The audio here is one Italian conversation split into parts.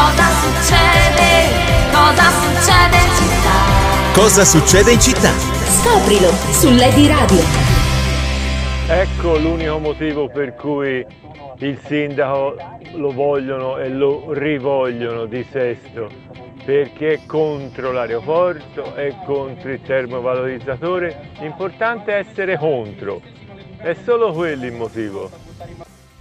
Cosa succede? Cosa succede in città? Cosa succede in città? Scoprilo su Lady Radio. Ecco l'unico motivo per cui il sindaco lo vogliono e lo rivogliono di Sesto, perché è contro l'aeroporto, è contro il termovalorizzatore. L'importante è essere contro, è solo quello il motivo.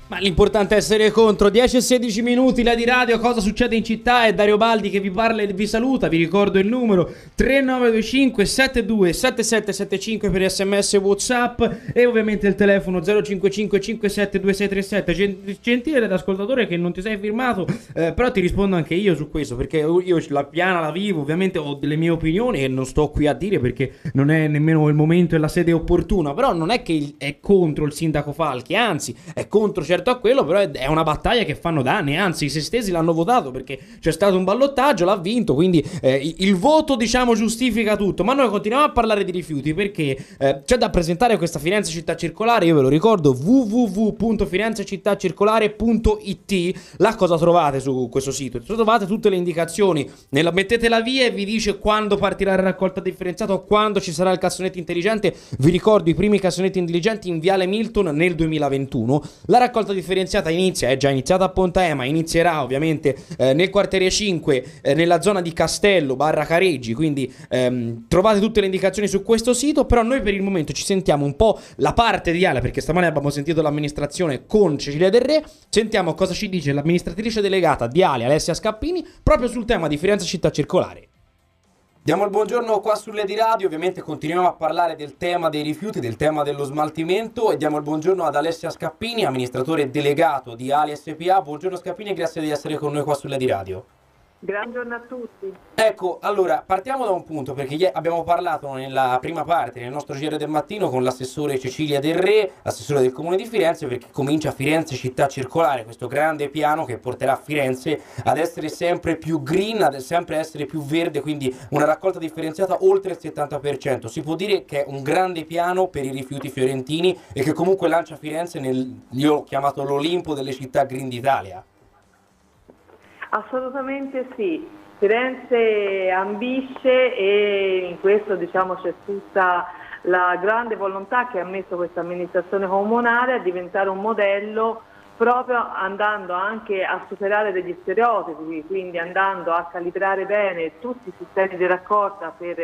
Ma l'importante è essere contro. 10 e 16 minuti, la di radio, cosa succede in città? È Dario Baldi che vi parla e vi saluta. Vi ricordo il numero 3925 72 7775 per sms whatsapp e ovviamente il telefono 055 572637. Gentile ascoltatore che non ti sei firmato, eh, però ti rispondo anche io su questo perché io la piana la vivo, ovviamente ho delle mie opinioni e non sto qui a dire perché non è nemmeno il momento e la sede opportuna, però non è che è contro il sindaco Falchi, anzi è contro certi certo a quello, però è una battaglia che fanno danni. Anzi, i sestesi l'hanno votato perché c'è stato un ballottaggio, l'ha vinto. Quindi eh, il voto, diciamo, giustifica tutto. Ma noi continuiamo a parlare di rifiuti perché eh, c'è da presentare questa Firenze Città Circolare. Io ve lo ricordo: www.firenzecittàcircolare.it. Là cosa trovate su questo sito? Trovate tutte le indicazioni. Nella, mettete la via e vi dice quando partirà la raccolta differenziata o quando ci sarà il cassonetto intelligente. Vi ricordo i primi cassonetti intelligenti in Viale Milton nel 2021. La raccolta raccolta differenziata inizia, è già iniziata a Ponta Ema, inizierà ovviamente eh, nel quartiere 5, eh, nella zona di Castello, barra Careggi, quindi ehm, trovate tutte le indicazioni su questo sito, però noi per il momento ci sentiamo un po' la parte di Ale, perché stamane abbiamo sentito l'amministrazione con Cecilia Del Re, sentiamo cosa ci dice l'amministratrice delegata di Ale, Alessia Scappini, proprio sul tema di Firenze Città Circolare. Diamo il buongiorno qua sulle di radio, ovviamente continuiamo a parlare del tema dei rifiuti, del tema dello smaltimento e diamo il buongiorno ad Alessia Scappini, amministratore delegato di Ali SPA. Buongiorno Scappini e grazie di essere con noi qua sulle di radio. Buon giorno a tutti. Ecco, allora partiamo da un punto perché abbiamo parlato nella prima parte nel nostro giro del mattino con l'assessore Cecilia Del Re, assessore del comune di Firenze, perché comincia Firenze città circolare, questo grande piano che porterà Firenze ad essere sempre più green, ad sempre essere più verde, quindi una raccolta differenziata oltre il 70%. Si può dire che è un grande piano per i rifiuti fiorentini e che comunque lancia Firenze nel, io l'ho chiamato l'Olimpo delle città green d'Italia. Assolutamente sì. Firenze ambisce e in questo diciamo, c'è tutta la grande volontà che ha messo questa amministrazione comunale a diventare un modello proprio andando anche a superare degli stereotipi, quindi andando a calibrare bene tutti i sistemi di raccolta per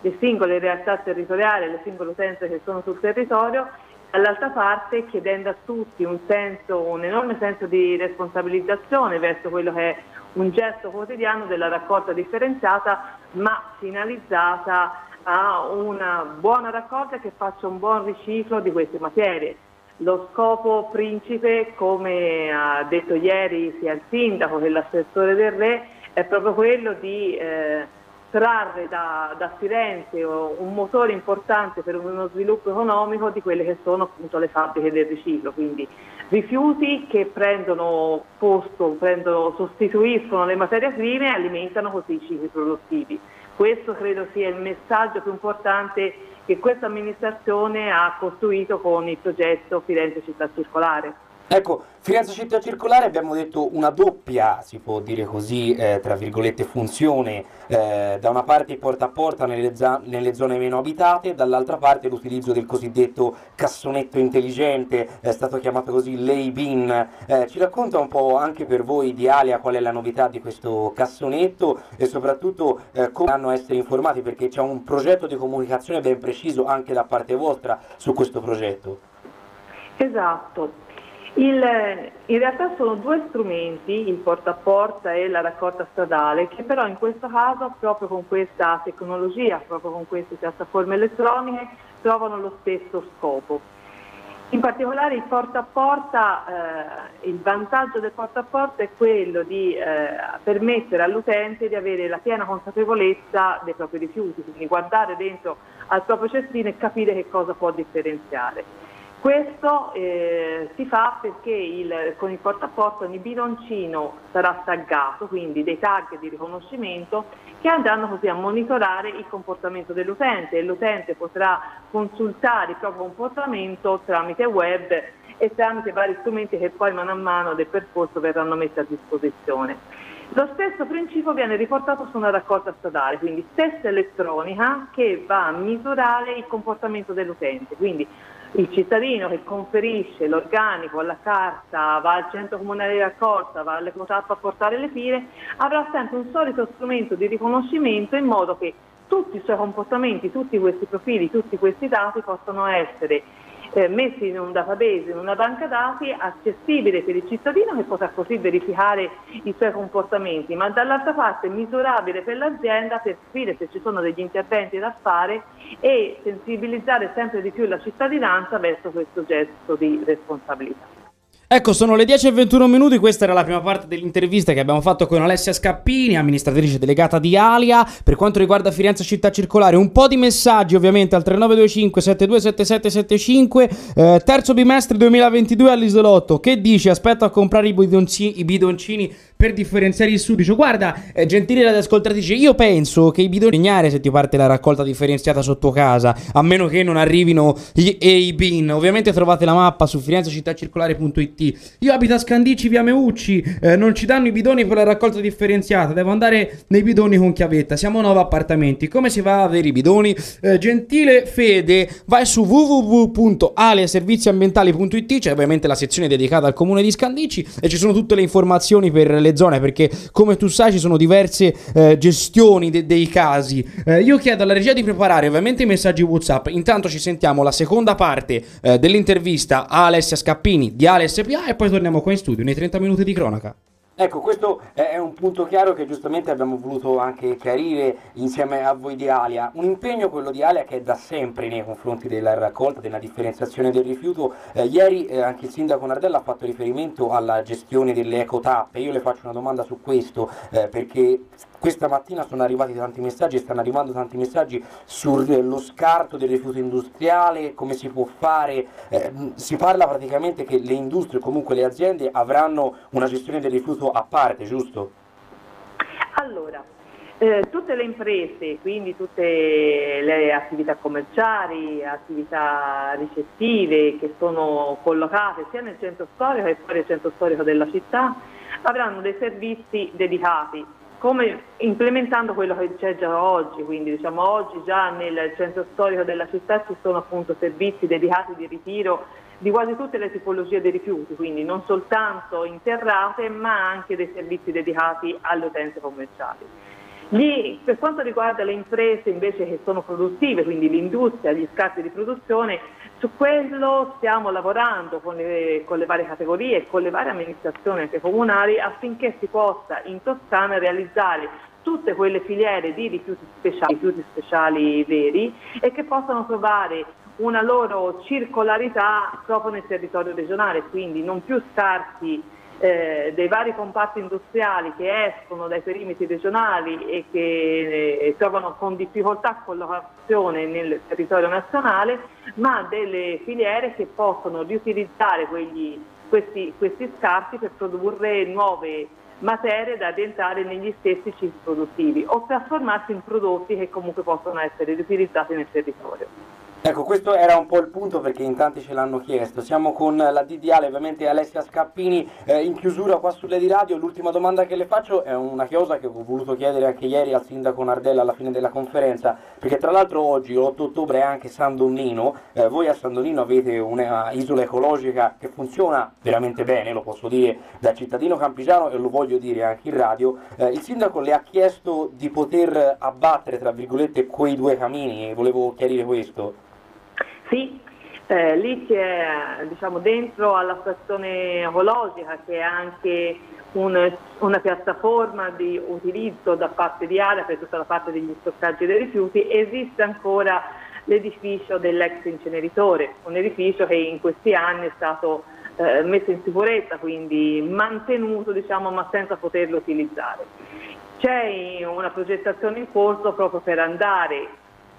le singole realtà territoriali, le singole utenze che sono sul territorio dall'altra parte chiedendo a tutti un, senso, un enorme senso di responsabilizzazione verso quello che è un gesto quotidiano della raccolta differenziata ma finalizzata a una buona raccolta che faccia un buon riciclo di queste materie. Lo scopo principe, come ha detto ieri sia il sindaco che l'assessore del Re, è proprio quello di eh, trarre da, da, Firenze un motore importante per uno sviluppo economico di quelle che sono appunto le fabbriche del riciclo, quindi rifiuti che prendono posto, prendono, sostituiscono le materie prime e alimentano così i cicli produttivi. Questo credo sia il messaggio più importante che questa amministrazione ha costruito con il progetto Firenze Città Circolare. Ecco, Firenze Città Circolare abbiamo detto una doppia, si può dire così, eh, tra virgolette, funzione, eh, da una parte porta a porta nelle, nelle, zone meno abitate, dall'altra parte l'utilizzo del cosiddetto cassonetto intelligente, è stato chiamato così lay bin. Eh, ci racconta un po' anche per voi di Alia qual è la novità di questo cassonetto e soprattutto eh, come hanno a essere informati perché c'è un progetto di comunicazione ben preciso anche da parte vostra su questo progetto. Esatto, il, in realtà sono due strumenti, il porta a porta e la raccolta stradale, che però in questo caso, proprio con questa tecnologia, proprio con queste piattaforme elettroniche, trovano lo stesso scopo. In particolare il porta a porta, eh, il vantaggio del porta a porta è quello di eh, permettere all'utente di avere la piena consapevolezza dei propri rifiuti, quindi guardare dentro al proprio cestino e capire che cosa può differenziare. Questo eh, si fa perché il, con il portaporto ogni bidoncino sarà taggato, quindi dei tag di riconoscimento che andranno così a monitorare il comportamento dell'utente e l'utente potrà consultare il proprio comportamento tramite web e tramite vari strumenti che poi mano a mano del percorso verranno messi a disposizione. Lo stesso principio viene riportato su una raccolta stradale, quindi stessa elettronica che va a misurare il comportamento dell'utente. Quindi il cittadino che conferisce l'organico alla carta, va al centro comunale di raccolta, va all'ecotappa a portare le file, avrà sempre un solito strumento di riconoscimento in modo che tutti i suoi comportamenti, tutti questi profili, tutti questi dati possano essere eh, messi in un database, in una banca dati accessibile per il cittadino che potrà così verificare i suoi comportamenti, ma dall'altra parte misurabile per l'azienda per capire se ci sono degli interventi da fare e sensibilizzare sempre di più la cittadinanza verso questo gesto di responsabilità. Ecco, sono le 10 e 21 minuti, questa era la prima parte dell'intervista che abbiamo fatto con Alessia Scappini, amministratrice delegata di Alia, per quanto riguarda Firenze Città Circolare. Un po' di messaggi ovviamente al 3925 727775, eh, terzo bimestre 2022 all'Isolotto, che dici? Aspetto a comprare i bidoncini, i bidoncini per differenziare il sudicio. Guarda, eh, gentile radioascoltatrice, io penso che i bidoni segnare se ti parte la raccolta differenziata sotto casa, a meno che non arrivino gli A-Bin. Ovviamente trovate la mappa su firenzecittacircolare.it. Io abito a Scandicci, via Meucci, eh, non ci danno i bidoni per la raccolta differenziata, devo andare nei bidoni con chiavetta. Siamo nove appartamenti, come si va a avere i bidoni? Eh, gentile Fede, vai su www.aleserviziambientali.it, c'è ovviamente la sezione dedicata al comune di Scandicci e ci sono tutte le informazioni per le zone perché come tu sai ci sono diverse eh, gestioni de- dei casi. Eh, io chiedo alla regia di preparare ovviamente i messaggi WhatsApp. Intanto ci sentiamo la seconda parte eh, dell'intervista a Alessia Scappini di ALSPA e poi torniamo qua in studio nei 30 minuti di cronaca. Ecco, questo è un punto chiaro che giustamente abbiamo voluto anche chiarire insieme a voi di Alia. Un impegno, quello di Alia, che è da sempre nei confronti della raccolta, della differenziazione del rifiuto. Eh, ieri eh, anche il sindaco Nardella ha fatto riferimento alla gestione delle ecotappe. Io le faccio una domanda su questo, eh, perché questa mattina sono arrivati tanti messaggi, stanno arrivando tanti messaggi sullo scarto del rifiuto industriale, come si può fare. Eh, si parla praticamente che le industrie, comunque le aziende, avranno una gestione del rifiuto a parte, giusto? Allora, eh, tutte le imprese, quindi tutte le attività commerciali, attività ricettive che sono collocate sia nel centro storico che fuori il centro storico della città, avranno dei servizi dedicati come implementando quello che c'è già oggi, quindi diciamo oggi già nel centro storico della città ci sono appunto servizi dedicati di ritiro di quasi tutte le tipologie dei rifiuti, quindi non soltanto interrate ma anche dei servizi dedicati alle utenze commerciali. Gli, per quanto riguarda le imprese invece che sono produttive, quindi l'industria, gli scarti di produzione, su quello stiamo lavorando con le, con le varie categorie e con le varie amministrazioni anche comunali affinché si possa in Toscana realizzare tutte quelle filiere di rifiuti speciali, rifiuti speciali veri e che possano trovare una loro circolarità proprio nel territorio regionale, quindi non più scarti eh, dei vari comparti industriali che escono dai perimetri regionali e che eh, trovano con difficoltà collocazione nel territorio nazionale, ma delle filiere che possono riutilizzare quegli, questi, questi scarti per produrre nuove materie da addentrare negli stessi cicli produttivi o trasformarsi in prodotti che comunque possono essere riutilizzati nel territorio. Ecco, questo era un po' il punto perché in tanti ce l'hanno chiesto. Siamo con la DDA, ovviamente Alessia Scappini, eh, in chiusura qua sulle di radio. L'ultima domanda che le faccio è una chiosa che ho voluto chiedere anche ieri al sindaco Nardella alla fine della conferenza, perché tra l'altro oggi, 8 ottobre, è anche San Donnino. Eh, voi a San Donnino avete un'isola ecologica che funziona veramente bene, lo posso dire da cittadino campigiano e lo voglio dire anche in radio. Eh, il sindaco le ha chiesto di poter abbattere, tra virgolette, quei due camini e volevo chiarire questo. Sì, eh, lì c'è diciamo, dentro alla stazione ecologica che è anche un, una piattaforma di utilizzo da parte di Aria per tutta la parte degli stoccaggi dei rifiuti, esiste ancora l'edificio dell'ex inceneritore, un edificio che in questi anni è stato eh, messo in sicurezza, quindi mantenuto diciamo, ma senza poterlo utilizzare. C'è una progettazione in corso proprio per andare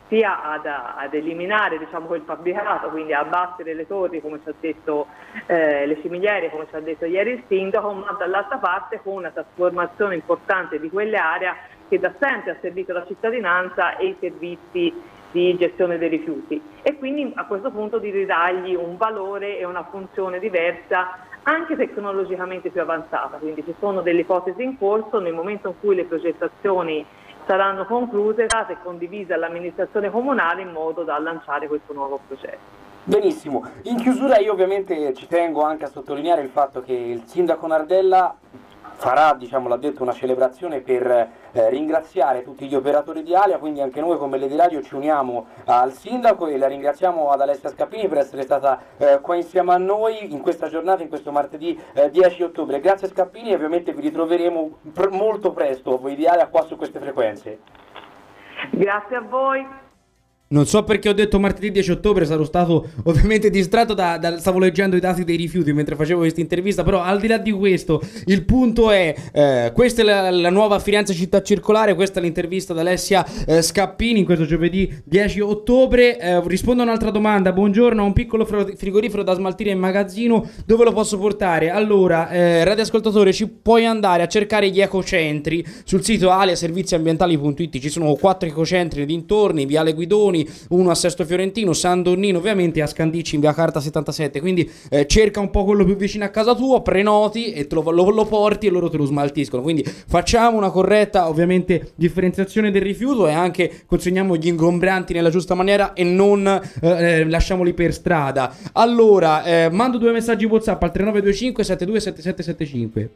sia ad, ad eliminare diciamo, quel fabbricato, quindi a abbattere le torri come ci ha detto eh, le cimigliere, come ci ha detto ieri il sindaco, ma dall'altra parte con una trasformazione importante di quelle aree che da sempre ha servito la cittadinanza e i servizi di gestione dei rifiuti. E quindi a questo punto di ridargli un valore e una funzione diversa anche tecnologicamente più avanzata, quindi ci sono delle ipotesi in corso, nel momento in cui le progettazioni saranno concluse, state condivise all'amministrazione comunale in modo da lanciare questo nuovo progetto. Benissimo, in chiusura io ovviamente ci tengo anche a sottolineare il fatto che il sindaco Nardella farà, diciamo, l'ha detto, una celebrazione per eh, ringraziare tutti gli operatori di Alia, quindi anche noi come Lady Radio ci uniamo al sindaco e la ringraziamo ad Alessia Scappini per essere stata eh, qua insieme a noi in questa giornata, in questo martedì eh, 10 ottobre. Grazie Scappini e ovviamente vi ritroveremo pr- molto presto voi di Alia qua su queste frequenze. Grazie a voi. Non so perché ho detto martedì 10 ottobre, sarò stato ovviamente distratto da, da- stavo leggendo i dati dei rifiuti mentre facevo questa intervista, però al di là di questo, il punto è, eh, questa è la, la nuova Firenze città circolare, questa è l'intervista da Alessia eh, Scappini in questo giovedì 10 ottobre, Eh, rispondo a un'altra domanda, buongiorno, ho un piccolo frigorifero da smaltire in magazzino, dove lo posso portare? Allora, eh, radioascoltatore, ci puoi andare a cercare gli ecocentri. Sul sito aliaserviziambientali.it, ci sono quattro ecocentri dintorni, Viale Guidoni, uno a Sesto Fiorentino, San Donnino ovviamente a Scandicci in via Carta 77. Quindi eh, cerca un po' quello più vicino a casa tua, prenoti e lo, lo- lo porti e loro te lo smaltiscono. Quindi facciamo una corretta ovviamente differenziazione del rifiuto e anche consegniamo gli ingombranti nella giusta maniera e non eh, eh, lasciamoli per strada. Allora, eh, mando due messaggi WhatsApp al 3925 727775.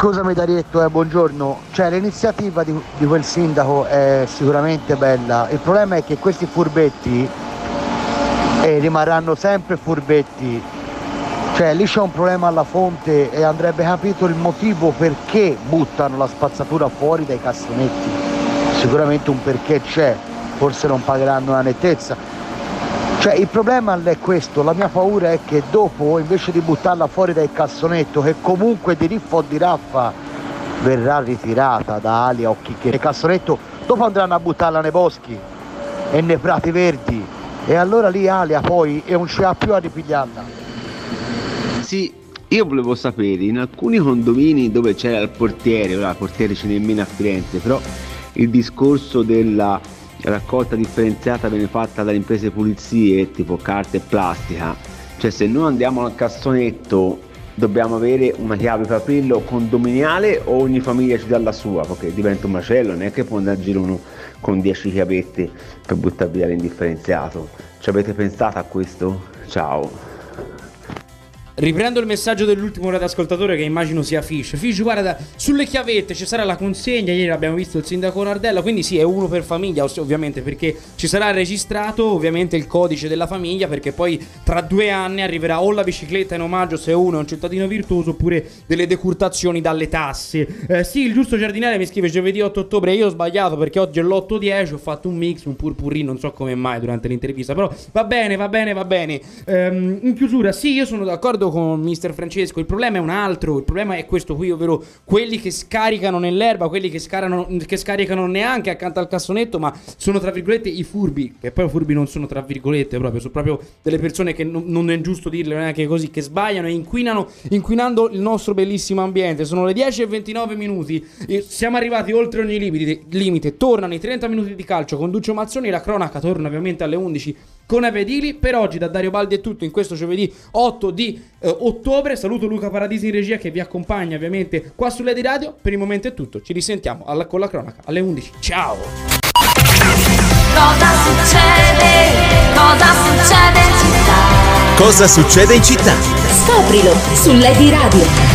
Scusami Darietto, eh, buongiorno. Cioè, l'iniziativa di, di quel sindaco è sicuramente bella. Il problema è che questi furbetti eh, rimarranno sempre furbetti. Cioè, lì c'è un problema alla fonte e andrebbe capito il motivo perché buttano la spazzatura fuori dai cassonetti. Sicuramente un perché c'è, forse non pagheranno la nettezza. Cioè il problema è questo, la mia paura è che dopo invece di buttarla fuori dal cassonetto che comunque di riffa o di raffa verrà ritirata da Alia o chi che il cassonetto, dopo andranno a buttarla nei boschi e nei prati verdi e allora lì Alia poi e non ci ha più a ripigliarla. Sì, io volevo sapere, in alcuni condomini dove c'era il portiere, ora il portiere ce n'è meno a Firenze, però il discorso della raccolta differenziata viene fatta dalle imprese pulizie, tipo carta e plastica, cioè se noi andiamo al cassonetto dobbiamo avere una chiave per aprirlo condominiale o ogni famiglia ci dà la sua, perché diventa un macello, non è che può andare a giro uno con 10 chiavette per buttare via l'indifferenziato. Ci avete pensato a questo? Ciao. Riprendo il messaggio dell'ultimo radioascoltatore che immagino sia Fish. Fish, guarda, sulle chiavette ci sarà la consegna. Ieri abbiamo visto il sindaco Nardella. Quindi sì, è uno per famiglia, ovviamente, perché ci sarà registrato ovviamente il codice della famiglia. Perché poi tra due anni arriverà o la bicicletta in omaggio se uno è un cittadino virtuoso, oppure delle decurtazioni dalle tasse. Eh, sì, il giusto giardiniere mi scrive giovedì 8 ottobre. Io ho sbagliato perché oggi è l'8-10. Ho fatto un mix, un purpurri, non so come mai durante l'intervista. Però va bene, va bene, va bene. Ehm, in chiusura, sì, io sono d'accordo con Mister Francesco. Il problema è un altro. Il problema è questo qui, ovvero quelli che scaricano nell'erba, quelli che, scarano, che scaricano neanche accanto al cassonetto, ma sono tra virgolette i furbi. Che poi furbi non sono tra virgolette proprio, sono proprio delle persone che non, non è giusto dirle neanche così, che sbagliano e inquinano, inquinando il nostro bellissimo ambiente. Sono le 10 e 29 minuti. Siamo arrivati oltre ogni limite. limite. Tornano i 30 minuti di calcio con Duccio Mazzoni. La cronaca torna ovviamente alle 11 con Eve Edili. Per oggi da Dario Baldi è tutto in questo giovedì 8 di eh, ottobre. Saluto Luca Paradisi in regia che vi accompagna ovviamente qua sulle di radio. Per il momento è tutto. Ci risentiamo alla- con la cronaca alle 11. Ciao! Cosa succede? Cosa succede in città? Cosa succede in città? Scoprilo su Lady Radio.